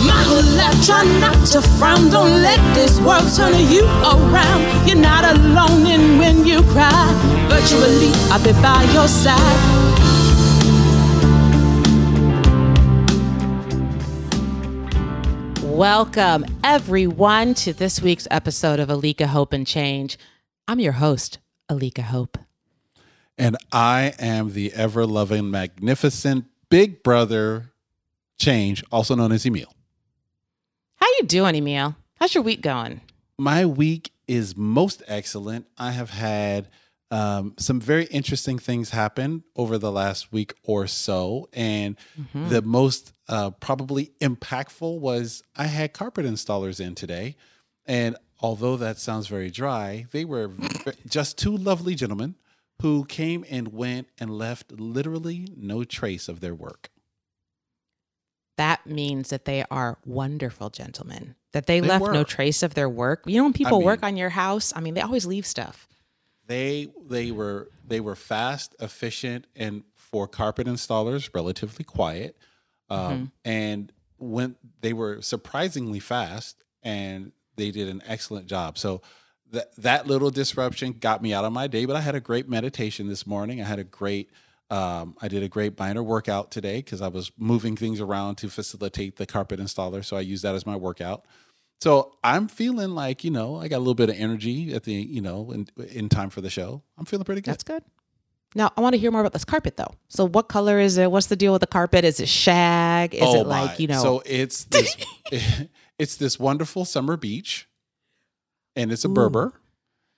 Smile, laugh, try not to frown. Don't let this world turn you around. You're not alone in when you cry. Virtually, I'll be by your side. Welcome, everyone, to this week's episode of Alika Hope and Change. I'm your host, Alika Hope. And I am the ever loving, magnificent big brother Change, also known as Emil. How you doing, Emil? How's your week going? My week is most excellent. I have had um, some very interesting things happen over the last week or so. And mm-hmm. the most uh, probably impactful was I had carpet installers in today. And although that sounds very dry, they were just two lovely gentlemen who came and went and left literally no trace of their work. That means that they are wonderful gentlemen, that they, they left were. no trace of their work. You know, when people I mean, work on your house, I mean, they always leave stuff they they were they were fast, efficient, and for carpet installers, relatively quiet. Um, mm-hmm. And when they were surprisingly fast, and they did an excellent job. So that that little disruption got me out of my day, but I had a great meditation this morning. I had a great um, I did a great minor workout today because I was moving things around to facilitate the carpet installer. So I used that as my workout. So I'm feeling like, you know, I got a little bit of energy at the, you know, in, in time for the show. I'm feeling pretty good. That's good. Now I want to hear more about this carpet though. So what color is it? What's the deal with the carpet? Is it shag? Is oh it like, you know? So it's this it's this wonderful summer beach and it's a Ooh. Berber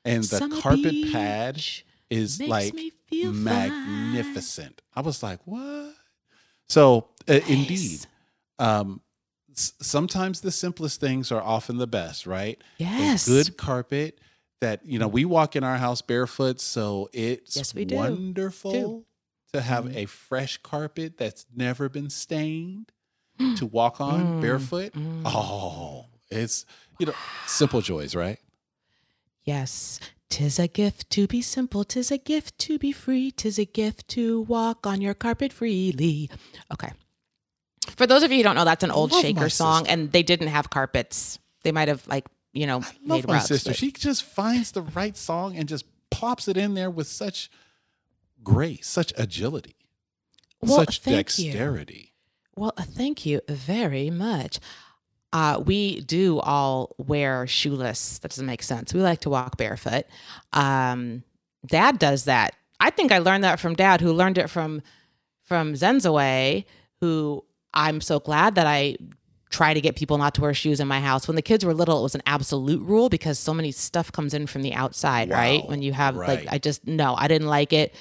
and the summer carpet beach pad is like magnificent. Fine. I was like, "What?" So uh, nice. indeed um sometimes the simplest things are often the best, right? Yes. A good carpet that, you know, we walk in our house barefoot, so it's yes, we do. wonderful do. to have mm. a fresh carpet that's never been stained to walk on mm. barefoot. Mm. Oh, it's, you know, simple joys, right? Yes. Tis a gift to be simple, tis a gift to be free, tis a gift to walk on your carpet freely. Okay. For those of you who don't know, that's an old Shaker song, and they didn't have carpets. They might have like you know I love made my sister. But... She just finds the right song and just pops it in there with such grace, such agility, well, such dexterity. You. Well, thank you very much. Uh, we do all wear shoeless. That doesn't make sense. We like to walk barefoot. Um, Dad does that. I think I learned that from Dad, who learned it from from Zenzaway, who I'm so glad that I try to get people not to wear shoes in my house. When the kids were little, it was an absolute rule because so many stuff comes in from the outside, wow. right? When you have right. like I just no, I didn't like it.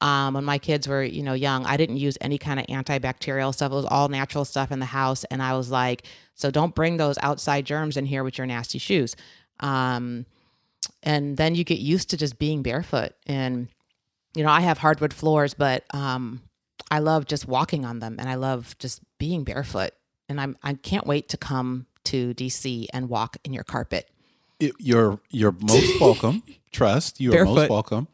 Um, when my kids were, you know, young, I didn't use any kind of antibacterial stuff. It was all natural stuff in the house. And I was like, so don't bring those outside germs in here with your nasty shoes. Um, and then you get used to just being barefoot. And, you know, I have hardwood floors, but um, I love just walking on them and I love just being barefoot. And I'm I can't wait to come to DC and walk in your carpet. You're you're most welcome. Trust you are barefoot. most welcome.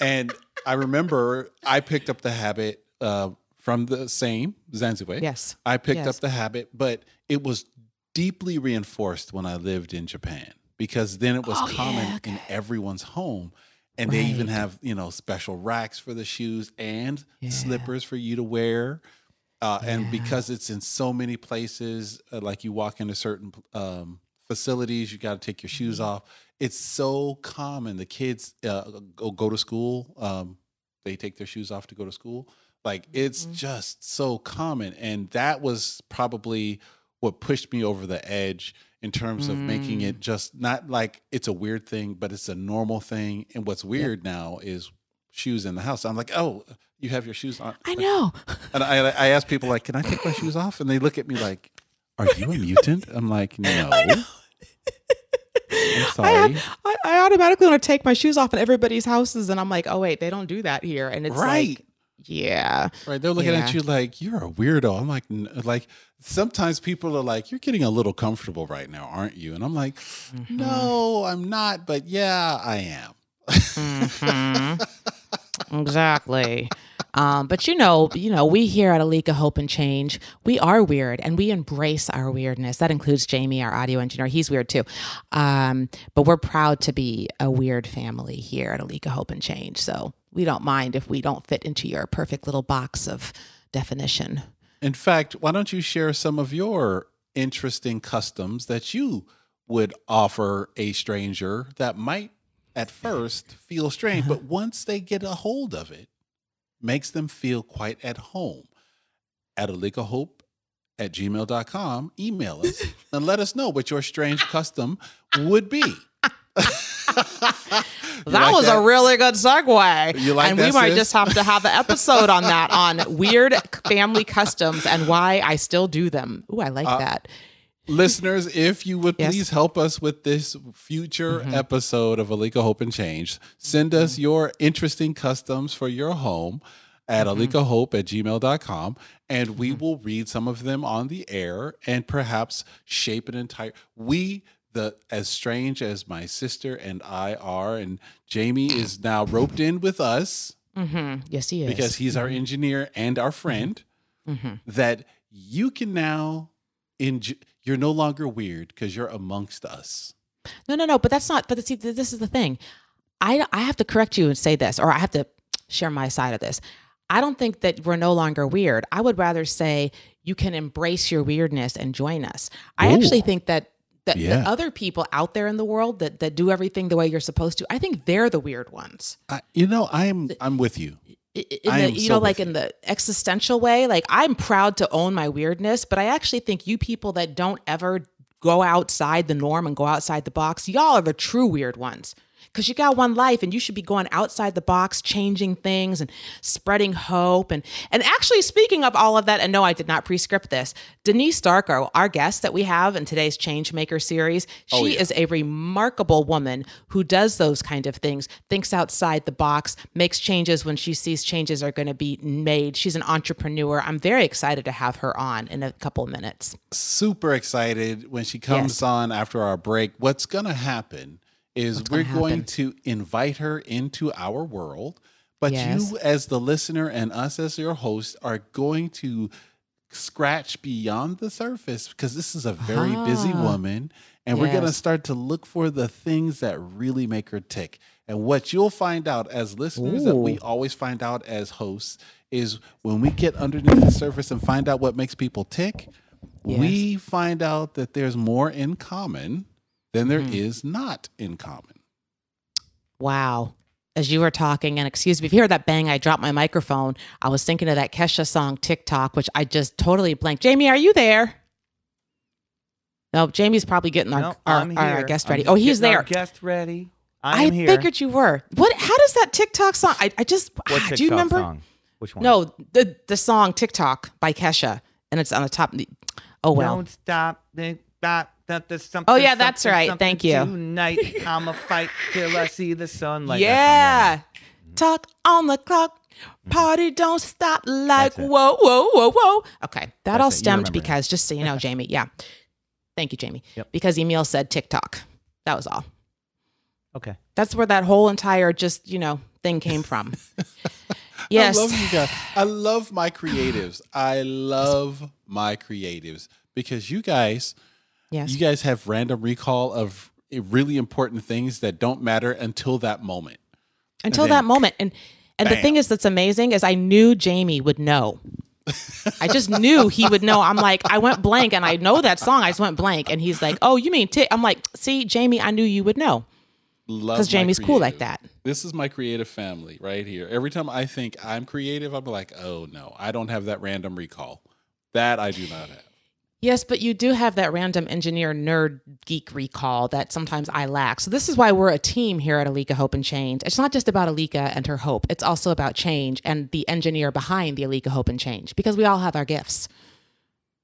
And I remember I picked up the habit uh, from the same Zanzibar. Yes, I picked yes. up the habit, but it was deeply reinforced when I lived in Japan because then it was oh, common yeah, okay. in everyone's home and right. they even have you know special racks for the shoes and yeah. slippers for you to wear uh, yeah. and because it's in so many places uh, like you walk into certain um, facilities you got to take your shoes mm-hmm. off it's so common the kids uh, go, go to school um, they take their shoes off to go to school like it's mm-hmm. just so common and that was probably what pushed me over the edge in terms of mm. making it mm. just not like it's a weird thing, but it's a normal thing. And what's weird now is shoes in the house. I'm like, oh, you have your shoes on. I know. And I, I ask people like, can I take my shoes off? And they look at me like, are you a mutant? I'm like, no. Sorry. I, I, I, automatically want to take my shoes off in everybody's houses, and I'm like, oh wait, they don't do that here. And it's right. like, yeah, right. They're looking yeah. at you like you're a weirdo. I'm like, like sometimes people are like, you're getting a little comfortable right now, aren't you? And I'm like, mm-hmm. no, I'm not, but yeah, I am. mm-hmm. exactly. Um, but you know, you know, we here at Alika Hope and Change, we are weird and we embrace our weirdness. That includes Jamie, our audio engineer. He's weird too. Um, but we're proud to be a weird family here at Alika Hope and Change. So we don't mind if we don't fit into your perfect little box of definition. In fact, why don't you share some of your interesting customs that you would offer a stranger that might at first feel strange, but once they get a hold of it, makes them feel quite at home. At Alika Hope at gmail.com, email us and let us know what your strange custom would be. that like was that? a really good segue. You like and that, we might sis? just have to have an episode on that on weird family customs and why I still do them. Ooh, I like uh, that. Listeners, if you would Yes. please help us with this future Mhm. episode of Alika Hope and Change, send us your interesting customs for your home at Mhm. alikahope at gmail.com and we Mhm. will read some of them on the air and perhaps shape an entire we the as strange as my sister and I are and Jamie is now roped in with us Mm-hmm. Yes, he is. because he's our engineer and our friend that you can now enjoy you're no longer weird because you're amongst us. No, no, no. But that's not. But see, this is the thing. I I have to correct you and say this, or I have to share my side of this. I don't think that we're no longer weird. I would rather say you can embrace your weirdness and join us. I Ooh. actually think that. That the other people out there in the world that, that do everything the way you're supposed to, I think they're the weird ones. I, you know, I'm I'm with you. I- I- In the, you so know, like in the existential way, like I'm proud to own my weirdness, but I actually think you people that don't ever go outside the norm and go outside the box, y'all are the true weird ones. Because you got one life and you should be going outside the box, changing things and spreading hope. And and actually speaking of all of that, and no, I did not pre-script this. Denise Darko, our guest that we have in today's Changemaker series, oh, she Oh, yeah. is a remarkable woman who does those kind of things, thinks outside the box, makes changes when she sees changes are going to be made. She's an entrepreneur. I'm very excited to have her on in a couple of minutes. Super excited when she comes Yes. on after our break. What's going to happen is we're going to invite her into our world, but Yes. you as the listener and us as your host are going to scratch beyond the surface because this is a very busy Ah. woman and we're going to start to look for the things that really make her tick. And what you'll find out as listeners that we always find out as hosts is when we get underneath the surface and find out what makes people tick, we find out that there's more in common than there is Mhm. not in common. Wow. As you were talking, and excuse me if you hear that bang, I dropped my microphone. I was thinking of that Kesha song TikTok, which I just totally blanked. Jamie, are you there? No, Jamie's probably getting our, No, our, I'm our here. guest I'm ready. Oh, he's getting our there. Guest ready. I I'm here. figured you were. What? How does that TikTok song? I, I just. What do you remember? song? Which one? No, the the song TikTok by Kesha, and it's on the top. Oh well. Don't stop. Think that that there's something. Oh, yeah, that's right. Thank you. Tonight, I'ma fight till I see the sunlight. That's yeah. Talk on the clock. Mm-hmm. Party don't stop like whoa, whoa, whoa, whoa. Okay. That That's all stemmed remember it. because, just so you know, Jamie, yeah. Thank you, Jamie. Yep. Because Emil said TikTok. That was all. Okay. That's where that whole entire just, you know, thing came from. yes. I love you guys. I love my creatives. I love my creatives because you guys, yes. you guys have random recall of really important things that don't matter until that moment. Until then that moment. And and the thing is that's amazing is I knew Jamie would know. I just knew he would know. I'm like, I went blank and I know that song. I just went blank. And he's like, Oh, you mean? I'm like, see, Jamie, I knew you would know. Love Because Jamie's cool like that. This is my creative family right here. Every time I think I'm creative, I'm like, oh no, I don't have that random recall. That I do not have. Yes, but you do have that random engineer nerd geek recall that sometimes I lack. So this is why we're a team here at Alika Hope and Change. It's not just about Alika and her hope. It's also about change and the engineer behind the Alika Hope and Change because we all have our gifts.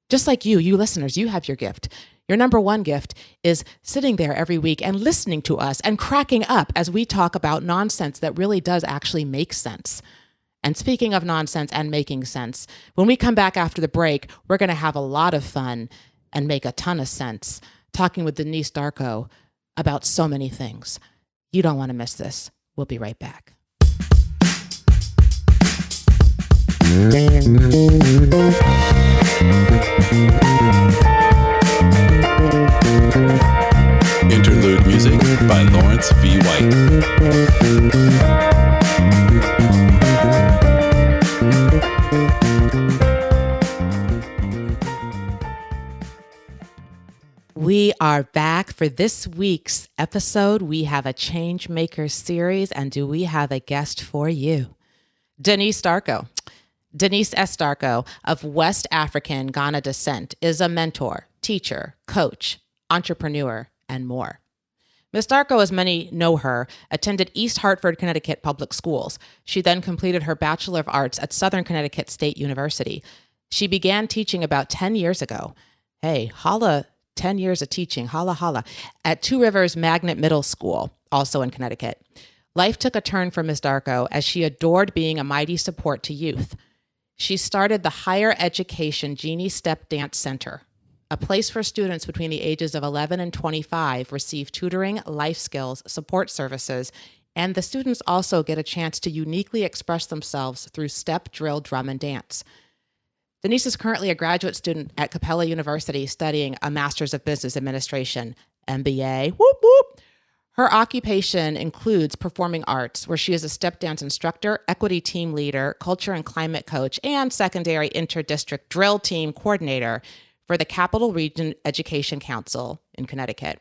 Just like you, you listeners, you have your gift. Your number one gift is sitting there every week and listening to us and cracking up as we talk about nonsense that really does actually make sense. And speaking of nonsense and making sense, when we come back after the break, we're going to have a lot of fun and make a ton of sense talking with Denise Darko about so many things. You don't want to miss this. We'll be right back. Interlude music by Lawrence V. White. We are back for this week's episode. We have a Change Maker series, and do we have a guest for you? Denise Darko. Denise S. Darko of West African Ghana descent is a mentor, teacher, coach, entrepreneur, and more. Ms. Darko, as many know her, attended East Hartford, Connecticut public schools. She then completed her Bachelor of Arts at Southern Connecticut State University. She began teaching about 10 years ago. Hey, holla 10 years of teaching, holla holla, at Two Rivers Magnet Middle School, also in Connecticut. Life took a turn for Ms. Darko as she adored being a mighty support to youth. She started the Higher Education Genie Step Dance Center, a place for students between the ages of 11 and 25 receive tutoring, life skills, support services, and the students also get a chance to uniquely express themselves through step, drill, drum, and dance. Denise is currently a graduate student at Capella University studying a Master's of Business Administration, MBA. Whoop, whoop. Her occupation includes performing arts, where she is a step dance instructor, equity team leader, culture and climate coach, and secondary interdistrict drill team coordinator for the Capital Region Education Council in Connecticut.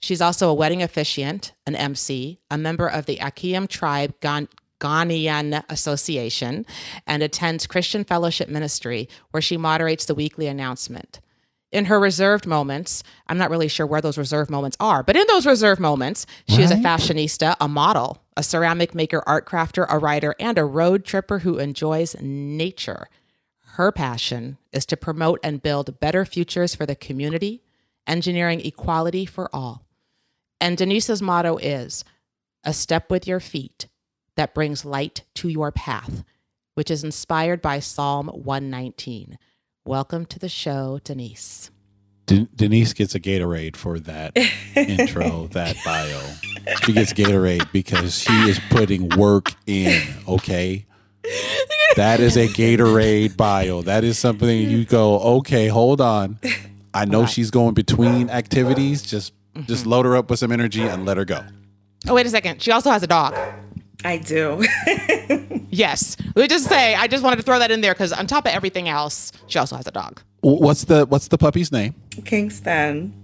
She's also a wedding officiant, an MC, a member of the Akyem Tribe Ghanaian Association, and attends Christian Fellowship Ministry, where she moderates the weekly announcement. In her reserved moments, I'm not really sure where those reserved moments are, but in those reserved moments, she is a fashionista, a model, a ceramic maker, art crafter, a writer, and a road tripper who enjoys nature. Her passion is to promote and build better futures for the community, engineering equality for all. And Denise's motto is a step with your feet that brings light to your path, which is inspired by Psalm 119. Welcome to the show, Denise. Den- Denise gets a Gatorade for that intro, that bio. She gets Gatorade because she is putting work in, okay? That is a Gatorade bio. That is something you go, okay, hold on. I know she's going between activities. Just just mm-hmm. load her up with some energy and let her go. Oh, wait a second. She also has a dog. I do. Yes. Let me just say, I just wanted to throw that in there because on top of everything else, she also has a dog. What's the what's the puppy's name? Kingston,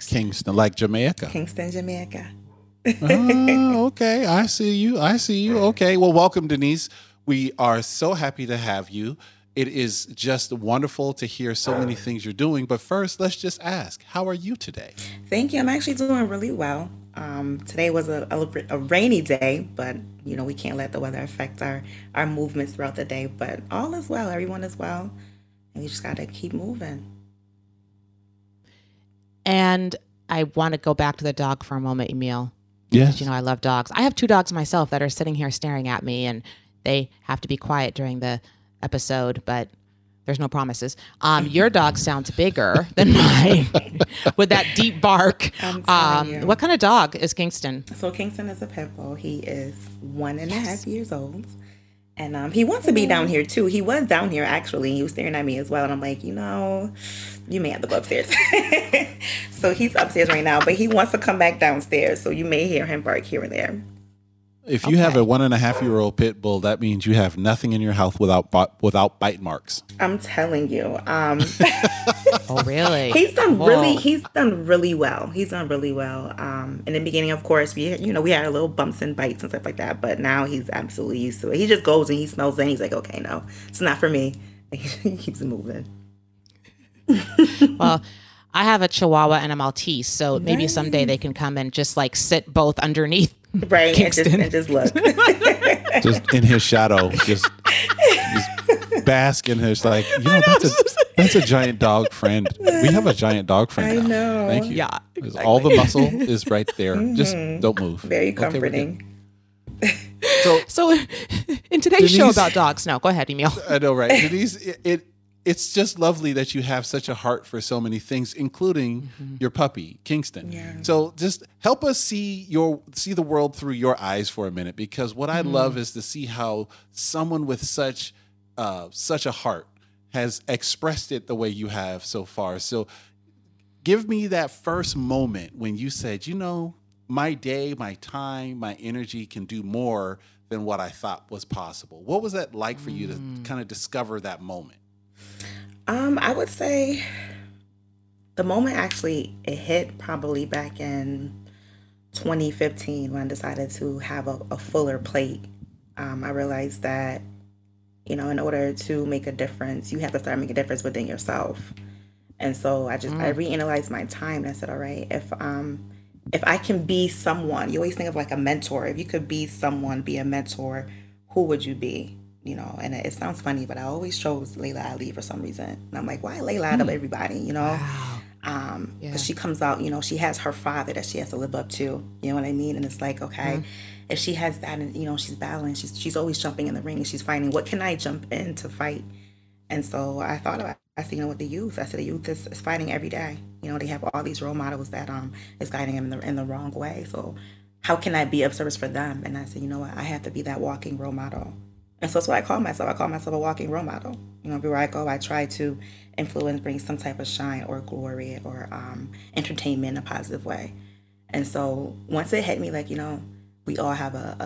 Kingston, like Jamaica. Kingston, Jamaica. oh, okay. I see you. I see you. Okay. Well, welcome, Denise. We are so happy to have you. It is just wonderful to hear so many things you're doing. But first, let's just ask, how are you today? Thank you. I'm actually doing really well. Um, today was a, a, a rainy day, but you know we can't let the weather affect our our movements throughout the day. But all is well. Everyone is well, and we just got to keep moving. And I want to go back to the dog for a moment, Emil. Yes. You know, I love dogs. I have two dogs myself that are sitting here staring at me, and they have to be quiet during the episode, but there's no promises. Um, your dog sounds bigger than mine with that deep bark. Um, what kind of dog is Kingston? So Kingston is a pit bull. He is one and a half years old. And um, he wants to be down here too. He was down here actually. He was staring at me as well. And I'm like, you know, you may have to go upstairs. so he's upstairs right now, but he wants to come back downstairs. So you may hear him bark here and there. If you have a one and a half year old pit bull, that means you have nothing in your house without without bite marks. I'm telling you. Um, Oh, really? he's done really he's done really well he's done really well um in the beginning of course we you know we had a little bumps and bites and stuff like that but now he's absolutely used to it he just goes and he smells it and he's like okay no it's not for me he keeps moving well, I have a Chihuahua and a Maltese, so maybe someday they can come and just like sit both underneath. Right and just, and just look Just in his shadow, just, just bask in his like, you know, that's a that's a giant dog friend. We have a giant dog friend. I now. know. Thank you. Yeah, 'Cause All the muscle is right there. Just mm-hmm. don't move. very Okay, comforting So So, in today's show about dogs, no, go ahead, Emil. I know, right? Denise, it, it it's just lovely that you have such a heart for so many things, including Mm-hmm. your puppy, Kingston. Yeah. So just help us see your see the world through your eyes for a minute, because what I love Mm-hmm. is to see how someone with such uh, such a heart has expressed it the way you have so far. So give me that first moment when you said, you know, my day, my time, my energy can do more than what I thought was possible. What was that like for you to kind of discover that moment? Um, I would say the moment actually it hit probably back in 2015 when I decided to have a, a fuller plate. Um, I realized that, you know, in order to make a difference, you have to start making a difference within yourself. And so I just I reanalyzed my time and I said, all right, if um if I can be someone, you always think of like a mentor. If you could be someone, be a mentor, who would you be? You know, and it, sounds funny, but I always chose Laila Ali for some reason. And I'm like, why Laila out of everybody? You know, um, because she comes out, you know, she has her father that she has to live up to. You know what I mean? And it's like, okay, if she has that, and you know, she's battling, she's she's always jumping in the ring and she's fighting. What can I jump in to fight? And so I thought about, I said, you know with the youth. I said, the youth is, is fighting every day. You know, they have all these role models that um is guiding them in the in the wrong way. So how can I be of service for them? And I said, you know what, I have to be that walking role model. And so that's what I call myself. I call myself a walking role model. You know, everywhere I go, I try to influence, bring some type of shine or glory or um, entertainment in a positive way. And so once it hit me, like, you know, we all have a,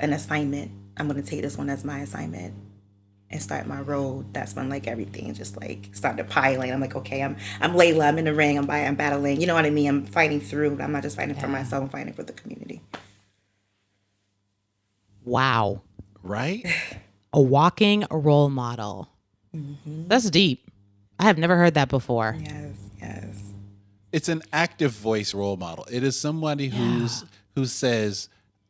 a an assignment. I'm going to take this one as my assignment and start my road. That's when like everything just like started piling. I'm like, okay, I'm I'm Laila. I'm in the ring. I'm by, I'm battling. You know what I mean? I'm fighting through. I'm not just fighting for myself. I'm fighting for the community. Wow. Right? A walking role model. Mm-hmm. That's deep. I have never heard that before. Yes, yes. it's an active voice role model. It is somebody who's who says,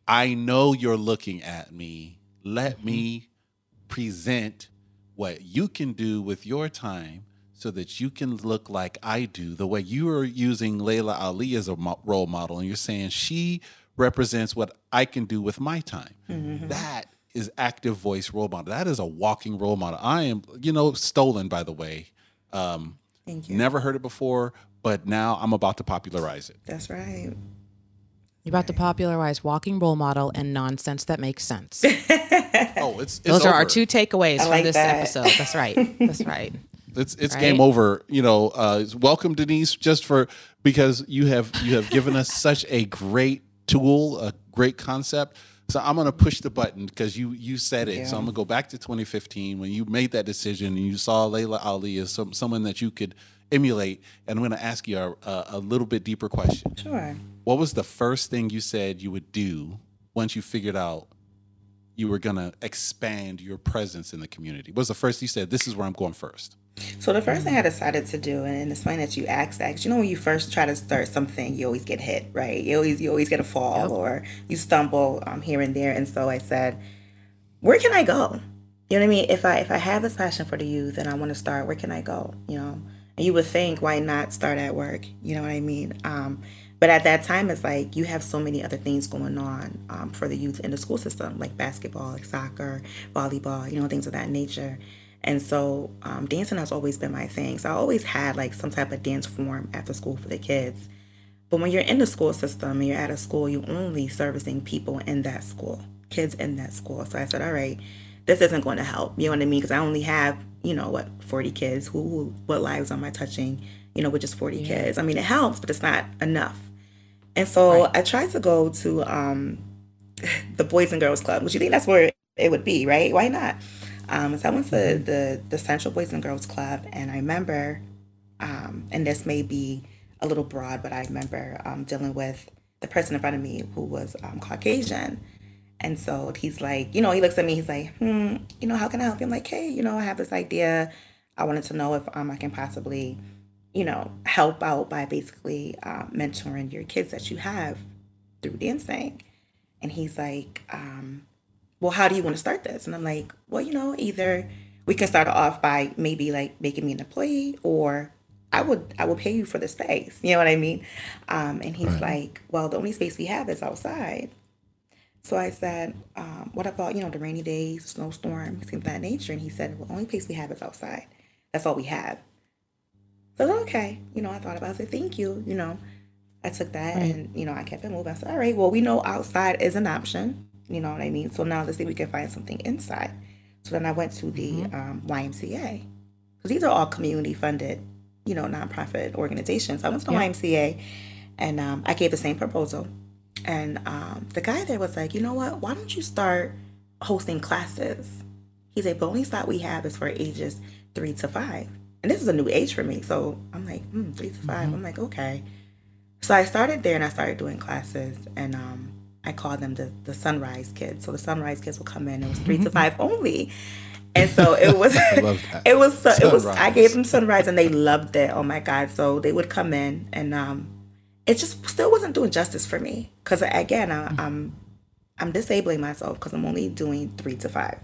"I know you're looking at me. Let mm-hmm. me present what you can do with your time so that you can look like I do." The way you are using Laila Ali as a mo- role model and you're saying she represents what I can do with my time. Mm-hmm. That is active voice role model. That is a walking role model. I am, you know, stolen by the way. Um, Thank you. Never heard it before, but now I'm about to popularize it. That's right. You're about to popularize walking role model and nonsense that makes sense. Oh, it's, it's Those are our two takeaways from like this that. episode. That's right. That's right. It's it's right? game over. You know, uh, welcome Denise, just for because you have you have given us such a great tool, a great concept. So I'm gonna push the button because you you said it. So I'm gonna go back to 2015 when you made that decision and you saw Laila Ali as some, someone that you could emulate. And I'm gonna ask you a, a, a little bit deeper question. Sure. What was the first thing you said you would do once you figured out you were gonna expand your presence in the community? What was the first you said? This is where I'm going first. So the first thing I decided to do, and it's funny that you asked that, 'cause you know when you first try to start something, you always get hit, right? You always you always get a fall or you stumble um, here and there. And so I said, where can I go? You know what I mean? If I if I have this passion for the youth and I want to start, where can I go? You know, and you would think, why not start at work? You know what I mean? Um, but at that time, it's like you have so many other things going on um, for the youth in the school system, like basketball, like soccer, volleyball, you know, things of that nature. And so um, dancing has always been my thing. So I always had like some type of dance form after school for the kids. But when you're in the school system and you're at a school, you're only servicing people in that school, kids in that school. So I said, all right, this isn't going to help. You know what I mean? Because I only have, you know, what, 40 kids. Who, who what lives am I touching, you know, with just 40 kids? I mean, it helps, but it's not enough. And so I tried to go to um, the Boys and Girls Club, which you think that's where it would be, right? Why not? Um, so I went to the, the Central Boys and Girls Club, and I remember, um, and this may be a little broad, but I remember um, dealing with the person in front of me who was um, Caucasian. And so he's like, you know, he looks at me, he's like, hmm, you know, how can I help you? I'm like, hey, you know, I have this idea. I wanted to know if um, I can possibly, you know, help out by basically uh, mentoring your kids that you have through dancing. And he's like, um, well, how do you want to start this? And I'm like, well, you know, either we can start off by maybe like making me an employee or I would I would pay you for the space. You know what I mean? Um, and he's like, well, the only space we have is outside. So I said, um, what about, you know, the rainy days, snowstorms, things of that nature? And he said, well, the only place we have is outside. That's all we have. So I was okay, you know, I thought about it. I said, thank you. You know, I took that right. and, you know, I kept it moving. I said, all right, well, we know outside is an option. You know what I mean? So now let's see we can find something inside. So then I went to the mm-hmm. um, YMCA. Because these are all community funded, you know, nonprofit organizations. I went to the yeah. YMCA and um, I gave the same proposal. And um, the guy there was like, you know what? Why don't you start hosting classes? He said, the only slot we have is for ages three to five. And this is a new age for me. So I'm like, mm, three to 5 i mm-hmm. I'm like, okay. So I started there and I started doing classes and um, I called them the, the sunrise kids. So the sunrise kids will come in. It was 3 to five only. And so it was, it was, so, it was, I gave them sunrise and they loved it. Oh my God. So they would come in and um, it just still wasn't doing justice for me. Cause again, I, I'm, I'm disabling myself because I'm only doing three to five.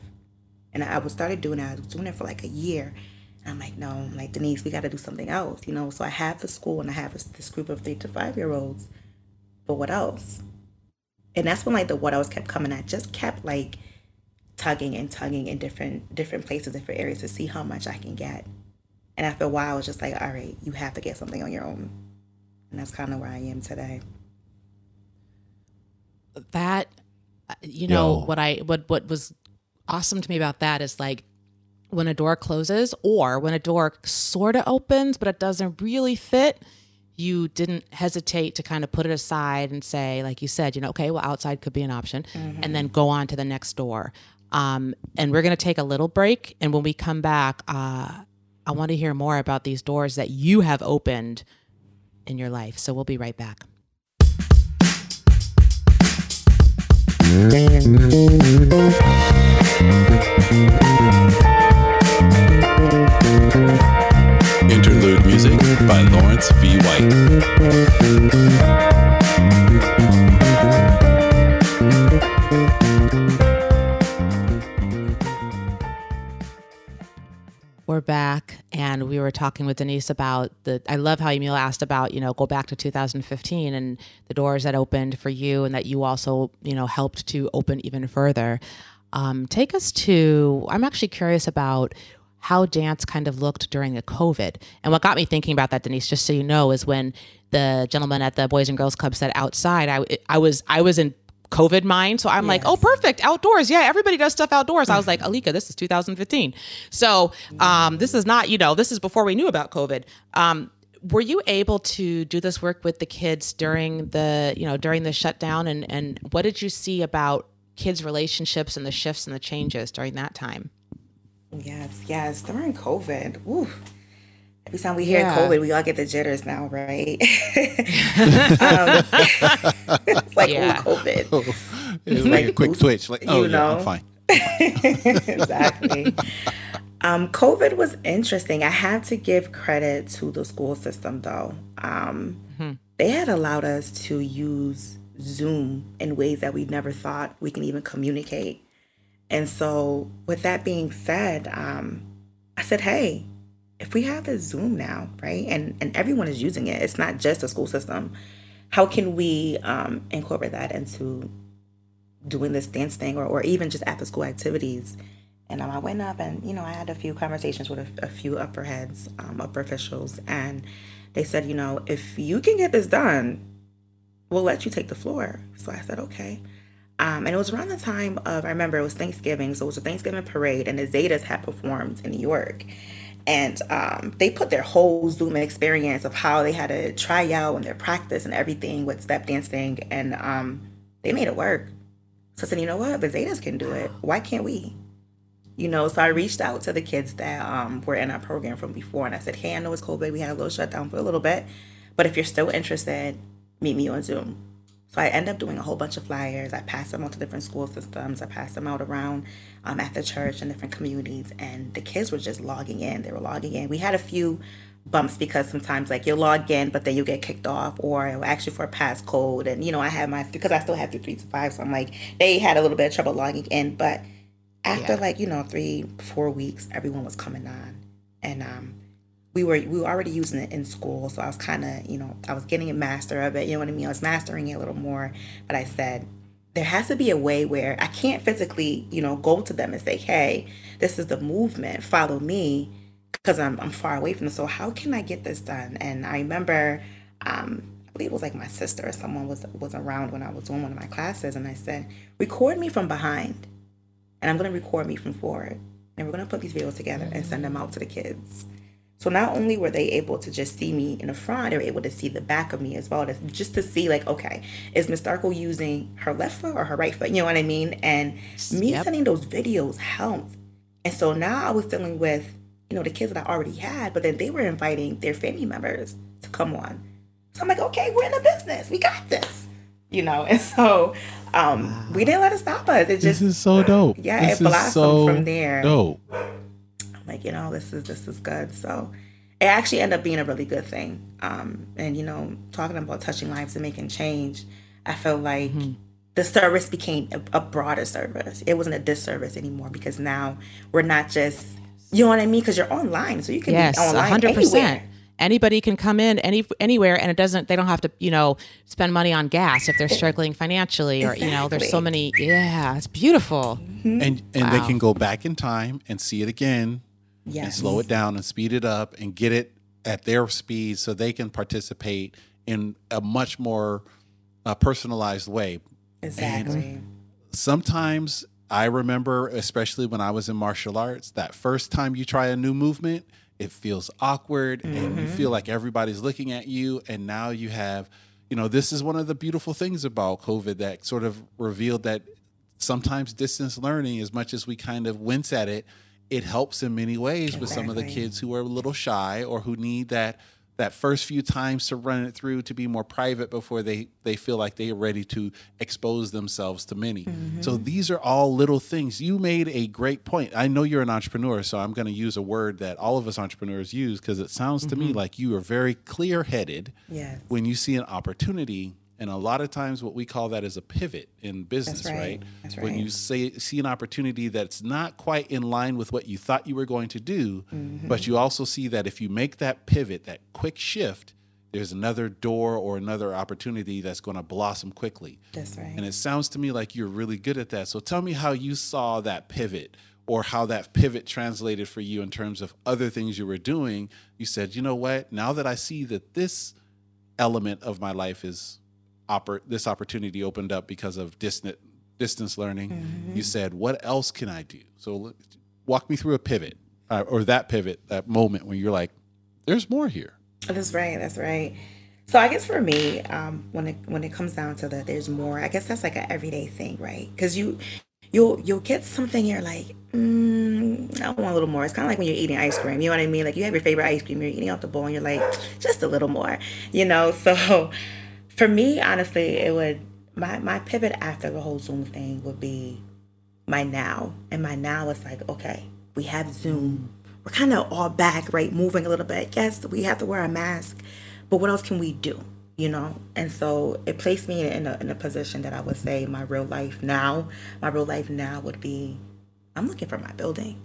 And I was started doing it. I was doing it for like a year. And I'm like, no, I'm like, Denise, we got to do something else, you know? So I have the school and I have this, this group of three to five year olds. But what else? And that's when like the what else kept coming. I just kept like tugging and tugging in different different places, different areas to see how much I can get. And after a while, I was just like, all right, you have to get something on your own. And that's kind of where I am today. That, you know, Yo. what I what what was awesome to me about that is like when a door closes or when a door sort of opens but it doesn't really fit you didn't hesitate to kind of put it aside and say like you said you know okay well outside could be an option mm-hmm. and then go on to the next door. Um, and we're going to take a little break and when we come back uh, i want to hear more about these doors that you have opened in your life. So we'll be right back Interlude music by Lawrence V. White. we're back and we were talking with Denise about the I love how Emil asked about, you know, go back to 2015 and the doors that opened for you and that you also, you know, helped to open even further. Um, take us to I'm actually curious about how dance kind of looked during the COVID. And what got me thinking about that, Denise, just so you know, is when the gentleman at the Boys and Girls Club said outside, I, I was I was in COVID mind. So I'm yes. like, oh, perfect, outdoors. Yeah, everybody does stuff outdoors. I was like, Alika, this is 2015. So um, this is not, you know, this is before we knew about COVID. Um, were you able to do this work with the kids during the, you know, during the shutdown? And and what did you see about kids' relationships and the shifts and the changes during that time? Yes, yes. During COVID, woo. Every time we hear yeah. COVID, we all get the jitters now, right? um, it's like, yeah. ooh, COVID. Oh, it's like, like, a quick switch. Like, oh, you know? Yeah, I'm fine. exactly. Um, COVID was interesting. I had to give credit to the school system, though. Um, mm-hmm. They had allowed us to use Zoom in ways that we never thought we can even communicate. And so, with that being said, um, I said, hey, if we have this Zoom now, right, and, and everyone is using it, it's not just the school system, how can we um, incorporate that into doing this dance thing or, or even just after school activities? And um, I went up and, you know, I had a few conversations with a, a few upper heads, um, upper officials, and they said, you know, if you can get this done, we'll let you take the floor. So I said, okay. Um, and it was around the time of, I remember it was Thanksgiving. So it was a Thanksgiving parade, and the Zetas had performed in New York. And um, they put their whole Zoom experience of how they had to try out and their practice and everything with step dancing. And um, they made it work. So I said, you know what? The Zetas can do it. Why can't we? You know, so I reached out to the kids that um, were in our program from before. And I said, hey, I know it's COVID. We had a little shutdown for a little bit. But if you're still interested, meet me on Zoom. So I end up doing a whole bunch of flyers. I pass them out to different school systems. I pass them out around um, at the church and different communities. And the kids were just logging in. They were logging in. We had a few bumps because sometimes like you'll log in, but then you get kicked off, or actually for a passcode. And you know, I have my because I still have the three to five, so I'm like they had a little bit of trouble logging in. But after yeah. like you know three four weeks, everyone was coming on, and um, we were we were already using it in school, so I was kind of you know I was getting a master of it. You know what I mean? I was mastering it a little more, but I said there has to be a way where I can't physically you know go to them and say, hey, this is the movement, follow me. because I'm, I'm far away from them. So how can I get this done? And I remember, um, I believe it was like my sister or someone was was around when I was doing one of my classes, and I said, record me from behind, and I'm gonna record me from forward, and we're gonna put these videos together and send them out to the kids. So not only were they able to just see me in the front, they were able to see the back of me as well, just to see like, okay, is Miss Darko using her left foot or her right foot? You know what I mean? And me Yep. sending those videos helped. And so now I was dealing with, you know, the kids that I already had, but then they were inviting their family members to come on. So I'm like, okay, we're in the business. We got this. You know, and so um, we didn't let it stop us. It This just is so dope. Yeah, This it is blossomed so from there. Dope. Like you know this is this is good so it actually ended up being a really good thing um and you know talking about touching lives and making change i felt like the service became a, a broader service it wasn't a disservice anymore because now we're not just you know what i mean because you're online so you can Yes, be online hundred anywhere. percent. Anybody can come in any anywhere, and it doesn't. They don't have to, you know, spend money on gas if they're struggling financially, or you know, there's so many. Yeah, it's beautiful. Mm-hmm. And and they can go back in time and see it again and slow it down and speed it up and get it at their speed so they can participate in a much more uh, personalized way. exactly Sometimes I remember, especially when I was in martial arts, that first time you try a new movement, it feels awkward and you feel like everybody's looking at you. And now you have, you know, this is one of the beautiful things about COVID that sort of revealed that sometimes distance learning, as much as we kind of wince at it, it helps in many ways with some of the kids who are a little shy or who need that that first few times to run it through to be more private before they they feel like they are ready to expose themselves to many. So mm-hmm. these are all little things. You made a great point. I know you're an entrepreneur, so I'm going to use a word that all of us entrepreneurs use because it sounds to me mm-hmm. like you are very clear-headed yes when you see an opportunity and a lot of times what we call that is a pivot in business right. right, That's when you say see an opportunity that's not quite in line with what you thought you were going to do Mm-hmm. but you also see that if you make that pivot that quick shift there's another door or another opportunity that's going to blossom quickly that's right and it sounds to me like you're really good at that. So tell me how you saw that pivot or how that pivot translated for you in terms of other things you were doing. You said, you know what? Now that I see that this element of my life is oppor- this opportunity opened up because of distant distance learning, you said, what else can I do? So look- walk me through a pivot uh, or that pivot, that moment when you're like, there's more here. That's right. That's right. So I guess for me, um, when it when it comes down to the there's more. I guess that's like an everyday thing, right? Because you you'll you'll get something you're like, mm, I want a little more. It's kind of like when you're eating ice cream. You know what I mean? Like you have your favorite ice cream, you're eating off the bowl, and you're like, just a little more. You know. So for me, honestly, it would my my pivot after the whole Zoom thing would be my now. And my now is like, okay, we have Zoom. We're kind of all back, right? Moving a little bit. Yes, we have to wear a mask, but what else can we do? You know? And so it placed me in a, in a position that I would say my real life now, my real life now would be I'm looking for my building.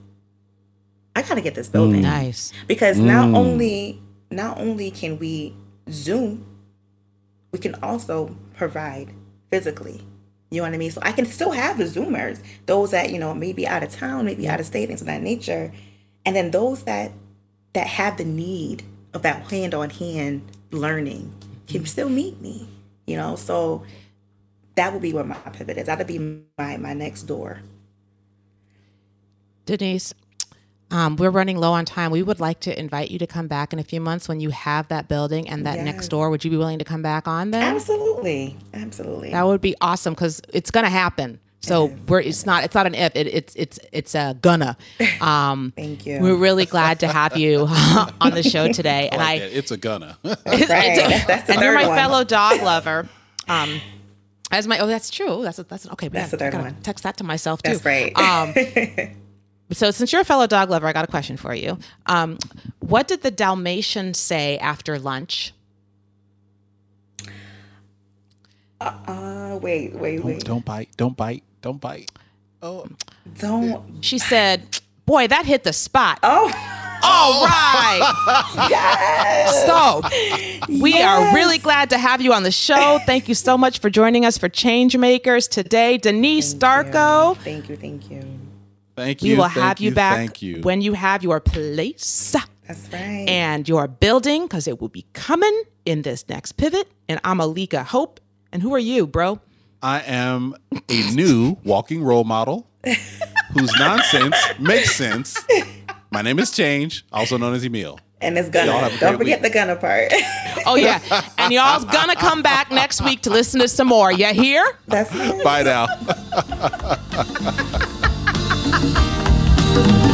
I got to get this building mm. Nice. because not mm. only not only can we zoom we can also provide physically. You know what i mean? So i can still have the zoomers those that you know maybe out of town maybe out of state things of that nature. And then those that that have the need of that hand on hand learning can still meet me you know? So that would be where my pivot is. That would be my my next door. Denise, um, we're running low on time. We would like to invite you to come back in a few months when you have that building and that next door. Would you be willing to come back on then? absolutely absolutely That would be awesome because it's gonna happen. So we're it's not it's not an if it, it's it's it's a gonna. Um, thank you we're really glad to have you on the show today, and I Like that. it's a gunna. That's right. That's, that's the and you're my one. fellow dog lover. Um, as my oh, that's true. That's a, that's okay. That's yeah, the third one. Text that to myself too. That's right. Um, so since you're a fellow dog lover, I got a question for you. Um, what did the Dalmatian say after lunch? Uh, wait, wait, don't, wait. don't bite. Don't bite. Don't bite. Oh, Don't. She said, "Boy, that hit the spot." Oh, All right. yes. So, we are really glad to have you on the show. Thank you so much for joining us for Change Makers today. Denise Darko. Thank you, thank you. Thank you. We will thank have you, you, back Thank you. when you have your place That's right. and your building because it will be coming in this next pivot. And I'm Alika Hope. And who are you, bro? I am a new walking role model whose nonsense makes sense. My name is Change, also known as Emil. and it's Y'all gonna. Don't forget week. the gunner part. Oh, yeah. and y'all's gonna come back next week to listen to some more. You hear? That's right. Bye now. 哈 哈